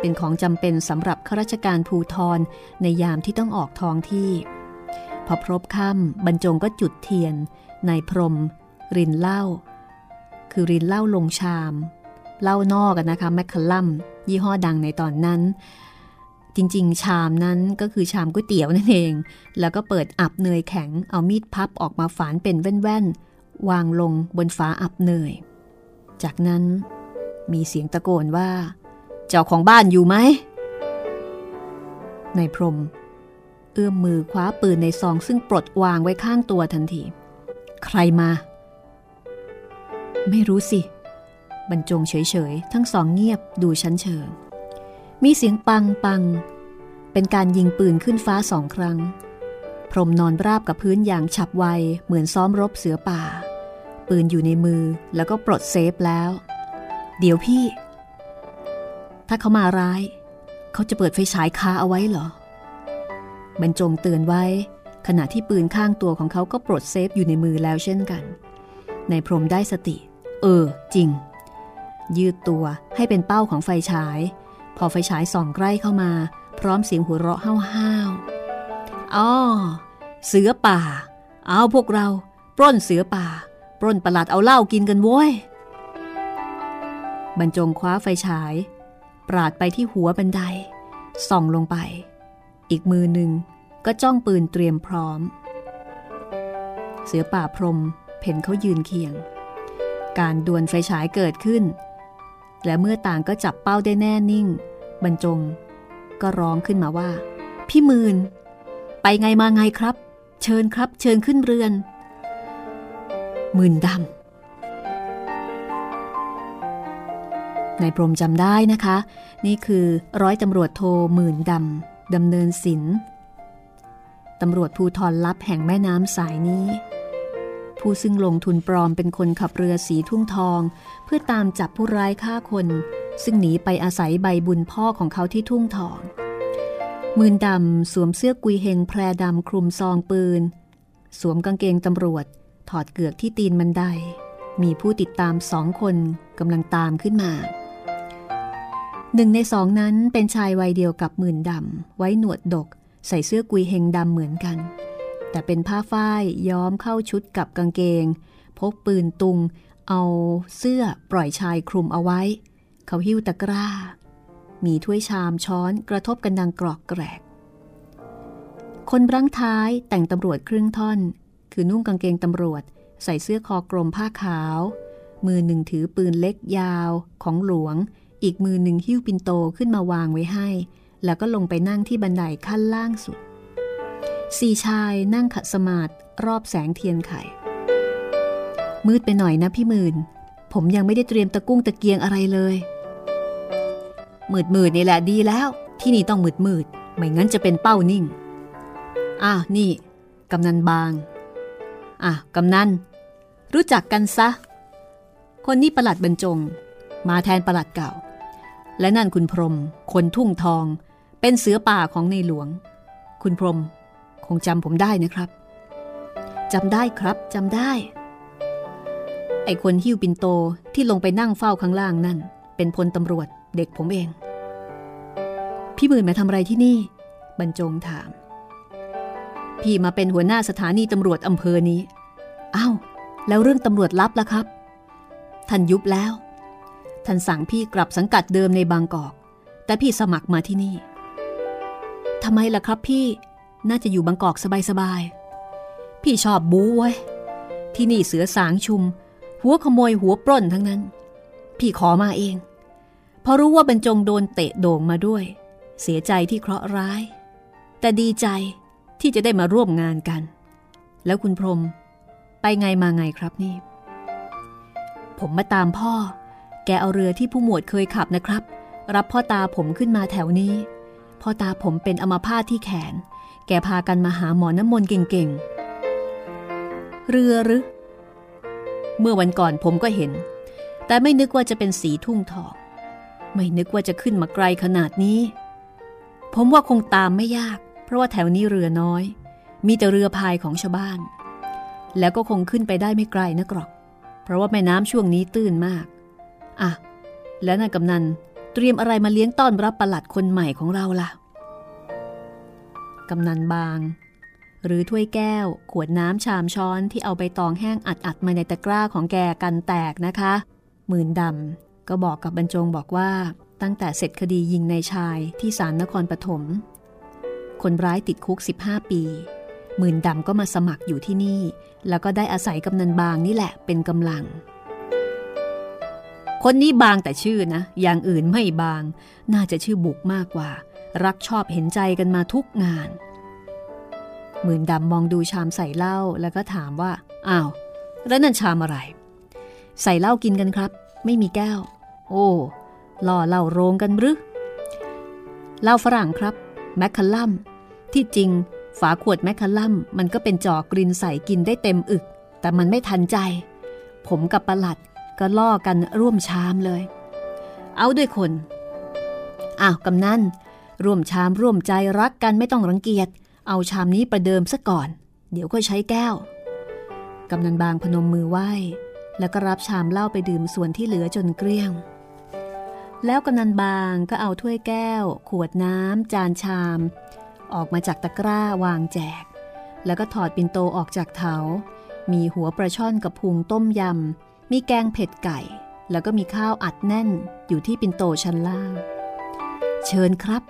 เป็นของจำเป็นสำหรับข้าราชการภูทรในยามที่ต้องออกท้องที่ พอพรบค่ำบรรจงก็จุดเทียนนายพรม รินเหล้าคือรินเหล้าลงชามเหล้านอกกันนะคะแมคคาลัมยี่ห้อดังในตอนนั้น จริงๆ ชามนั้นก็คือชามก๋วยเตี๋ยวนั่นเอง แล้วก็เปิดอับเนยแข็ง เอามีดพับออกมาฝานเป็นแว่นๆ วางลงบนฝาอับเนย จากนั้นมีเสียงตะโกนว่า เจ้าของบ้านอยู่ไหมนายพรม เอื้อมมือคว้าปืนในซองซึ่งปลดวางไว้ข้างตัวทันที ใครมา ไม่รู้สิ บรรจงเฉยๆ ทั้งสองเงียบดูชั้นเชิง มีเสียงปังปัง เป็นการยิงปืนขึ้นฟ้าสองครั้ง พรมนอนราบกับพื้นอย่างฉับไวเหมือนซ้อมรบเสือป่า ปืนอยู่ในมือแล้วก็ปลดเซฟแล้ว เดี๋ยวพี่ ถ้าเขามาร้าย เขาจะเปิดไฟฉายคาเอาไว้เหรอบรรจงเตือนไว้ ขณะที่ปืนข้างตัวของเขาก็ปลดเซฟอยู่ในมือแล้วเช่นกัน ในพรมได้สติ เออ จริง ยืดตัวให้เป็นเป้าของไฟฉาย พอไฟฉายส่องใกล้เข้ามา พร้อมเสียงหัวเราะห้าวๆอ๋อเสือป่า เอาพวกเรา ปล้นเสือป่า ปล้นประหลัดเอาเหล้ากินกันโว้ย บรรจงคว้าไฟฉาย ปราดไปที่หัวบันได ส่องลงไป อีกมือหนึ่งก็จ้องปืนเตรียมพร้อม เสือป่าพรมเห็นเขายืนเคียง การดวลไฟฉายเกิดขึ้น และเมื่อต่างก็จับเป้าได้แน่นิ่ง บรรจง ก็ร้องขึ้นมาว่า พี่มืนไปไงมาไงครับ เชิญครับ เชิญขึ้นเรือน มื่นดำนายพรมจำได้นะคะ นี่คือร้อยตำรวจโทหมื่นดำดำเนินศิลปตำรวจภูทรลับแห่งแม่น้ำสายนี้ ผู้ซึ่งลงทุนปลอมเป็นคนขับเรือสีทุ่งทอง เพื่อตามจับผู้ร้ายฆ่าคน ซึ่งหนีไปอาศัยใบบุญพ่อของเขาที่ทุ่งทองมืนดำสวมเสื้อกุยเฮงแพรดำคลุมซองปืน สวมกางเกงตำรวจ ถอดเกือกที่ตีนบันได มีผู้ติดตามสองคนกำลังตามขึ้นมาหนึ่งในสองนั้นเป็นชายวัยเดียวกับหมื่นดำไว้หนวดดก ใส่เสื้อกุยเฮงดำเหมือนกัน แต่เป็นผ้าฝ้ายย้อมเข้าชุดกับกางเกง พกปืนตุง เอาเสื้อปล่อยชายคลุมเอาไว้ เขาหิ้วตะกร้า มีถ้วยชามช้อนกระทบกันดังกรอกแกรก คนรั้งท้ายแต่งตำรวจครึ่งท่อน คือนุ่งกางเกงตำรวจ ใส่เสื้อคอกลมผ้าขาว มือหนึ่งถือปืนเล็กยาวของหลวง อีกมือหนึ่งหิ้วปินโตขึ้นมาวางไว้ให้ แล้วก็ลงไปนั่งที่บันไดขั้นล่างสุด สี่ชายนั่งขัดสมาธิรอบแสงเทียนไข มืดไปหน่อยนะพี่หมื่น ผมยังไม่ได้เตรียมตะกุ้งตะเกียงอะไรเลย มืดมืดนี่แหละดีแล้ว ที่นี่ต้องมืดมืด ไม่งั้นจะเป็นเป้านิ่ง อ้าวนี่กำนันบาง อะกำนัน รู้จักกันซะ คนนี้ประหลัดบรรจง มาแทนประหลัดเก่า และนั่นคุณพรม คนทุ่งทอง เป็นเสือป่าของในหลวง คุณพรม คงจำผมได้นะครับจำได้ครับจำได้ ไอคนหิ้วปินโตที่ลงไปนั่งเฝ้าข้างล่างนั่น เป็นพลตำรวจเด็กผมเอง พี่หมื่นมาทำอะไรที่นี่ บรรจงถาม พี่มาเป็นหัวหน้าสถานีตำรวจอำเภอนี้อ้าวแล้วเรื่องตำรวจลับล่ะครับ ท่านยุบแล้ว ท่านสั่งพี่กลับสังกัดเดิมในบางกอก แต่พี่สมัครมาที่นี่ทำไมล่ะครับพี่ น่าจะอยู่บางกอกสบายๆ พี่ชอบบู๊ไว้ ที่นี่เสือสางชุม หัวขโมยหัวปล้นทั้งนั้น พี่ขอมาเองพราะรู้ว่าบรรจงโดนเตะโด่งมาด้วย เสียใจที่เคราะห์ร้าย แต่ดีใจที่จะได้มาร่วมงานกัน แล้วคุณพรม ไปไงมาไงครับนี่ ผมมาตามพ่อ แกเอาเรือที่ผู้หมวดเคยขับนะครับ รับพ่อตาผมขึ้นมาแถวนี้ พ่อตาผมเป็นอมาพาตที่แขน แกพากันมาหาหมอน้ำมนต์เก่งๆ เรือหรือ เมื่อวันก่อนผมก็เห็น แต่ไม่นึกว่าจะเป็นสีทุ่งทอง ไม่นึกว่าจะขึ้นมาไกลขนาดนี้ ผมว่าคงตามไม่ยาก เพราะว่าแถวนี้เรือน้อย มีแต่เรือพายของชาวบ้าน แล้วก็คงขึ้นไปได้ไม่ไกลนักหรอก เพราะว่าแม่น้ำช่วงนี้ตื้นมาก อะ แล้วนายกำนันเตรียมอะไรมาเลี้ยงต้อนรับประหลัดคนใหม่ของเราล่ะ กำนันบาง หรือถ้วยแก้ว ขวดน้ำชามช้อนที่เอาใบตองแห้งอัดอัดมาในตะกร้าของแกกันแตกนะคะ หมื่นดำก็บอกกับบรรจงบอกว่า ตั้งแต่เสร็จคดียิงในชายที่ศาลนครปฐมคนร้ายติดคุก 15 ปี หมื่นดำก็มาสมัครอยู่ที่นี่ แล้วก็ได้อาศัยกำนันบางนี่แหละเป็นกำลัง คนนี้บางแต่ชื่อนะ อย่างอื่นไม่บาง น่าจะชื่อบุกมากกว่า รักชอบเห็นใจกันมาทุกงาน หมื่นดำมองดูชามใส่เหล้าแล้วก็ถามว่า อ้าว แล้วนั่นชามอะไร ใส่เหล้ากินกันครับ ไม่มีแก้ว โอ้ล่อเหล้าโรงกันหรือเหล้าฝรั่งครับ แมคคัลลัม ที่จริง ฝาขวดแมคคัลลัม มันก็เป็นจอกกลินใส่กินได้เต็มอึก แต่มันไม่ทันใจ ผมกับประหลัดก็ล่อกันร่วมชามเลย เอาด้วยคน อ้าวกำนัน ร่วมชามร่วมใจรักกันไม่ต้องรังเกียจ เอาชามนี้ประเดิมซะก่อน เดี๋ยวก็ใช้แก้ว กำนันบางพนมมือไหว้ แล้วก็รับชามเหล้าไปดื่มส่วนที่เหลือจนเกลี้ยง แล้วกำนันบางก็เอาถ้วยแก้ว ขวดน้ำจานชาม ออกมาจากตะกร้าวางแจก แล้วก็ถอดปินโตออกจากเถา มีหัวปลาช่อนกับพุงต้มยำ มีแกงเผ็ดไก่ แล้วก็มีข้าวอัดแน่นอยู่ที่ปินโตชั้นล่างเชิญครับ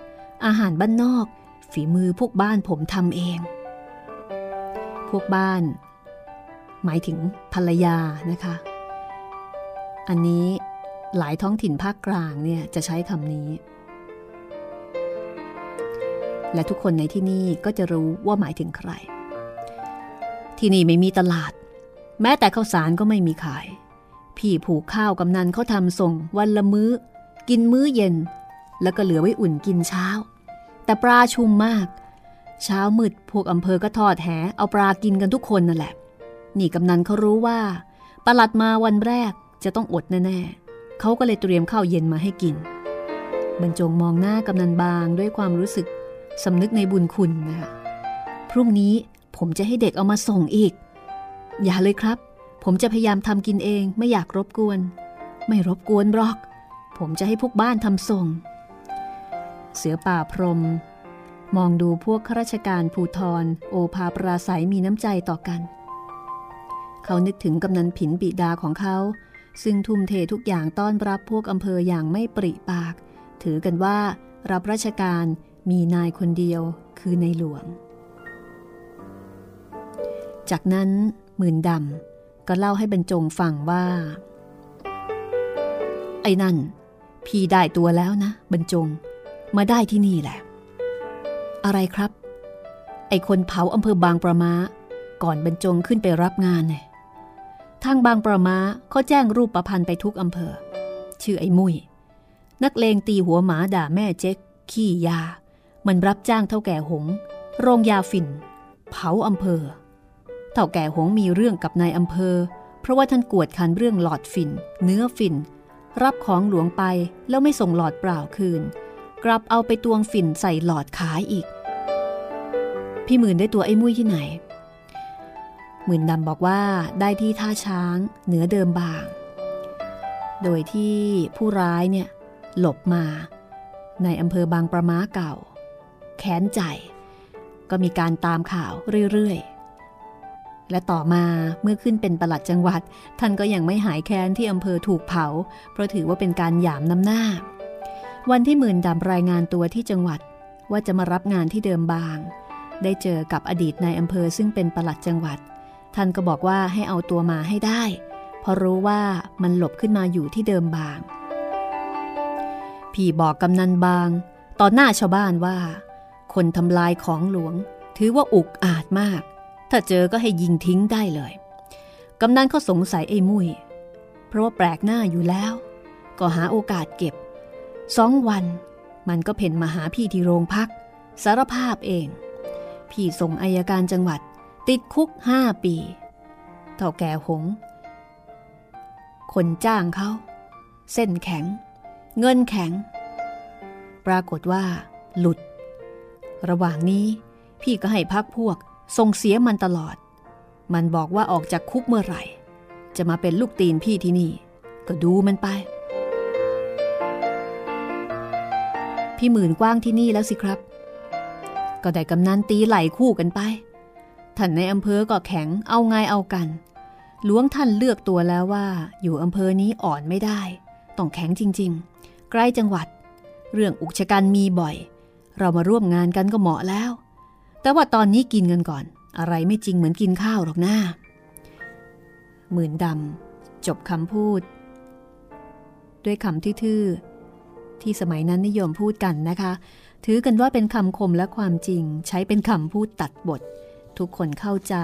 อาหารบ้านนอก ฝีมือพวกบ้านผมทำเอง พวกบ้าน หมายถึงภรรยานะคะ อันนี้หลายท้องถิ่นภาคกลางเนี่ยจะใช้คำนี้ และทุกคนในที่นี่ก็จะรู้ว่าหมายถึงใคร ที่นี่ไม่มีตลาด แม้แต่ข้าวสารก็ไม่มีขาย พี่ผูกข้าวกำนันเขาทำส่งวันละมื้อ กินมื้อเย็น แล้วก็เหลือไว้อุ่นกินเช้า แต่ปลาชุมมาก เช้ามืดพวกอำเภอก็ทอดแหเอาปลากินกันทุกคนนั่นแหละ นี่กำนันเขารู้ว่าประหลัดมาวันแรกจะต้องอดแน่ๆเขาก็เลยเตรียมข้าวเย็นมาให้กิน บรรจงมองหน้ากำนันบางด้วยความรู้สึกสำนึกในบุญคุณนะคะพรุ่งนี้ผมจะให้เด็กเอามาส่งอีก อย่าเลยครับ ผมจะพยายามทำกินเองไม่อยากรบกวน ไม่รบกวนบรอก ผมจะให้พวกบ้านทำส่ง เสือป่าพรม มองดูพวกข้าราชการภูทรโอภาปราศัยมีน้ำใจต่อกัน เขานึกถึงกำนันผินบิดาของเขา ซึ่งทุ่มเททุกอย่างต้อนรับพวกอำเภออย่างไม่ปริปาก ถือกันว่ารับราชการมีนายคนเดียวคือในหลวง จากนั้นหมื่นดำก็เล่าให้บรรจงฟังว่า ไอ้นั่น พี่ได้ตัวแล้วนะ บรรจง มาได้ที่นี่แหละ อะไรครับ ไอคนเผาอำเภอบางประมาก่อนบรรจงขึ้นไปรับงานเนี่ยทางบางประมาเขาแจ้งรูปประพันธ์ไปทุกอำเภอ ชื่อไอ้มุยนักเลงตีหัวหมาด่าแม่เจ๊กขี้ยา มันรับจ้างเท่าแก่หง โรงยาฝิ่น เผาอำเภอ เท่าแก่หงมีเรื่องกับนายอำเภอ เพราะว่าท่านกวดขันเรื่องหลอดฝิ่น เนื้อฝิ่น รับของหลวงไปแล้วไม่ส่งหลอดเปล่าคืน กลับเอาไปตวงฝิ่นใส่หลอดขายอีก พี่หมื่นได้ตัวไอ้มุ้ยที่ไหน หมื่นดำบอกว่าได้ที่ท่าช้างเหนือเดิมบาง โดยที่ผู้ร้ายเนี่ยหลบมา ในอำเภอบางประม้าเก่า แค้นใจ ก็มีการตามข่าวเรื่อย ๆและต่อมาเมื่อขึ้นเป็นประหลัดจังหวัด ท่านก็ยังไม่หายแค้นที่อำเภอถูกเผา เพราะถือว่าเป็นการหยามน้ำหน้า วันที่หมื่นดำรายงานตัวที่จังหวัดว่าจะมารับงานที่เดิมบาง ได้เจอกับอดีตนายอำเภอซึ่งเป็นประหลัดจังหวัด ท่านก็บอกว่าให้เอาตัวมาให้ได้ เพราะรู้ว่ามันหลบขึ้นมาอยู่ที่เดิมบาง พี่บอกกำนันบาง ต่อหน้าชาวบ้านว่า คนทำลายของหลวง ถือว่าอุกอาจมาก ถ้าเจอก็ให้ยิงทิ้งได้เลยกำนันเขาสงสัยไอ้มุยเพราะว่าแปลกหน้าอยู่แล้ว ก็หาโอกาสเก็บ สองวัน มันก็เพ่นมาหาพี่ที่โรงพัก สารภาพเอง พี่ส่งอายการจังหวัด ติดคุกห้าปีเท่าแก่หง คนจ้างเขา เส้นแข็ง เงินแข็ง ปรากฏว่า หลุด ระหว่างนี้พี่ก็ให้พักพวกส่งเสียมันตลอด มันบอกว่าออกจากคุกเมื่อไหร่ จะมาเป็นลูกตีนพี่ที่นี่ ก็ดูมันไป พี่หมื่นกว้างที่นี่แล้วสิครับ ก็ได้กำนันตีไหลคู่กันไปท่านในอำเภอก็แข็งเอาไงเอากันหลวงท่านเลือกตัวแล้วว่า อยู่อำเภอนี้อ่อนไม่ได้ ต้องแข็งจริง ๆ ใกล้จังหวัด เรื่องอุกชะกันมีบ่อย เรามาร่วมงานกันก็เหมาะแล้ว แต่ว่าตอนนี้กินกันก่อน อะไรไม่จริงเหมือนกินข้าวหรอกหน้าหมื่นดำจบคำพูด ด้วยคำทื่อๆ ที่สมัยนั้นนิยมพูดกันนะคะ ถือกันว่าเป็นคำคมและความจริง ใช้เป็นคำพูดตัดบท ทุกคนเข้าใจ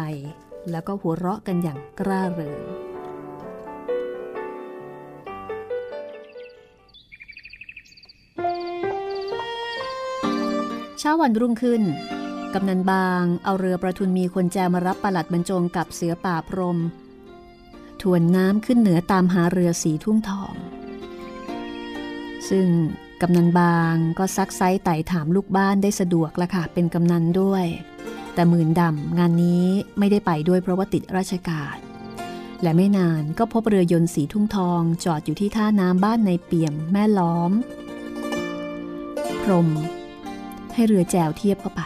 แล้วก็หัวเราะกันอย่างกล้าเริงเช้าวันรุ่งขึ้นกำนันบางเอาเรือประทุนมีคนแจมารับประหลัดบรรจงกับเสือป่าพรม ทวนน้ำขึ้นเหนือตามหาเรือสีทุ่งทอง ซึ่งกำนันบางก็ซักไซไต่ถามลูกบ้านได้สะดวกละค่ะ เป็นกำนันด้วย แต่หมื่นดำงานนี้ไม่ได้ไปด้วยเพราะว่าติดราชการและไม่นานก็พบเรือยนต์สีทุ่งทองจอดอยู่ที่ท่าน้ำบ้านในเปี่ยมแม่ล้อม พรม ให้เรือแจวเทียบเข้าไป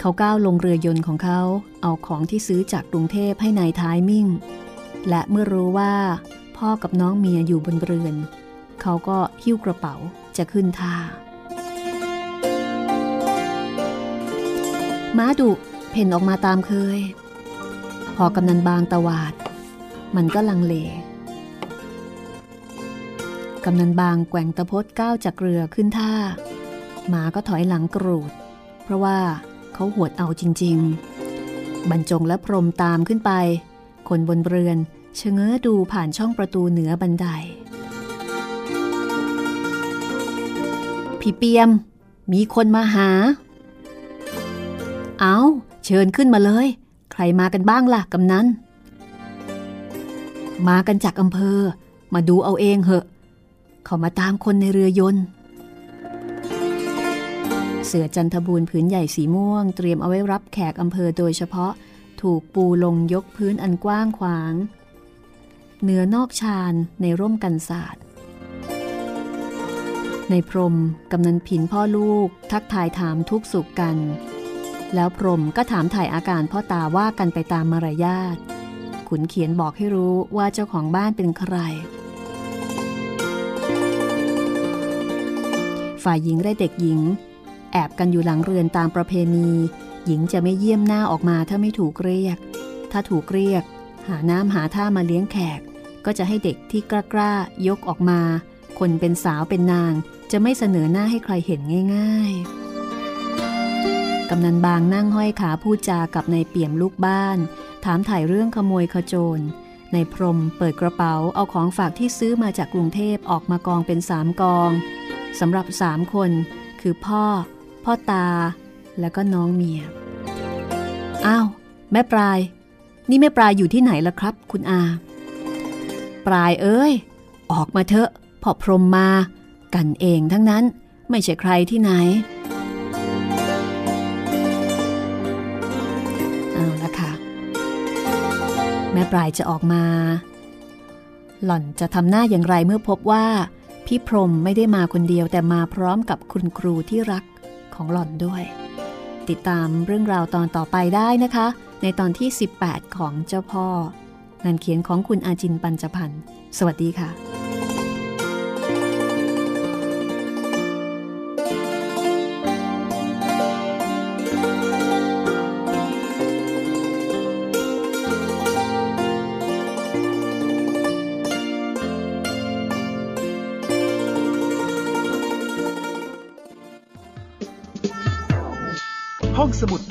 เขาก้าวลงเรือยนต์ของเขาเอาของที่ซื้อจากกรุงเทพให้ในายท้ายมิ่ง และเมื่อรู้ว่า พ่อกับน้องเมียอยู่บนเรือน เขาก็หิ้วกระเป๋าจะขึ้นท่า ม้าดุเพ่นออกมาตามเคย พอกำนันบางตวาด มันก็ลังเล กำนันบางแกว่งตะพดก้าวจากเรือขึ้นท่า หมาก็ถอยหลังกรูด เพราะว่าเขาหวดเอาจริง ๆ บรรจงและพรมตามขึ้นไป คนบนเรือนเชะเง้อดูผ่านช่องประตูเหนือบันได พี่เปียม มีคนมาหา เอาเชิญขึ้นมาเลย ใครมากันบ้างล่ะกำนันมากันจากอำเภอ มาดูเอาเองเหอะ เขามาตามคนในเรือยนต์ เสือจันทบูรผืนใหญ่สีม่วง เตรียมเอาไว้รับแขกอำเภอโดยเฉพาะ ถูกปูลงยกพื้นอันกว้างขวาง เหนือนอกชานในร่มกันศาสตร์ ในพรมกำนันผินพ่อลูก ทักทายถามทุกสุขกัน แล้วพรมก็ถามถ่ายอาการพ่อตาว่ากันไปตามมารยาท ขุนเขียนบอกให้รู้ว่าเจ้าของบ้านเป็นใคร ฝ่ายหญิงและเด็กหญิง แอบกันอยู่หลังเรือนตามประเพณี หญิงจะไม่เยี่ยมหน้าออกมาถ้าไม่ถูกเรียก ถ้าถูกเรียก หาน้ำหาท่ามาเลี้ยงแขก ก็จะให้เด็กที่กล้ากล้ายกออกมาคนเป็นสาวเป็นนาง จะไม่เสนอหน้าให้ใครเห็นง่าย ๆ กำนันบางนั่งห้อยขาพูดจากับนายเปี่ยมลูกบ้าน ถามถ่ายเรื่องขโมยขโจรในพรมเปิดกระเป๋าเอาของฝากที่ซื้อมาจากกรุงเทพออกมากองเป็นสามกองสำหรับสามคน คือพ่อ พ่อตา แล้วก็น้องเมีย อ้าว แม่ปลาย นี่แม่ปลายอยู่ที่ไหนล่ะครับ คุณอา ปลายเอ้ย ออกมาเถอะพอพรมมา กันเองทั้งนั้นไม่ใช่ใครที่ไหนเอาละค่ะ แม่ปลายจะออกมา หล่อนจะทำหน้าอย่างไรเมื่อพบว่า พี่พรมไม่ได้มาคนเดียวแต่มาพร้อมกับคุณครูที่รักของหล่อนด้วย ติดตามเรื่องราวตอนต่อไปได้นะคะ ในตอนที่ 18 ของเจ้าพ่องานเขียนของคุณอาจินปัญจพันธ์ สวัสดีค่ะ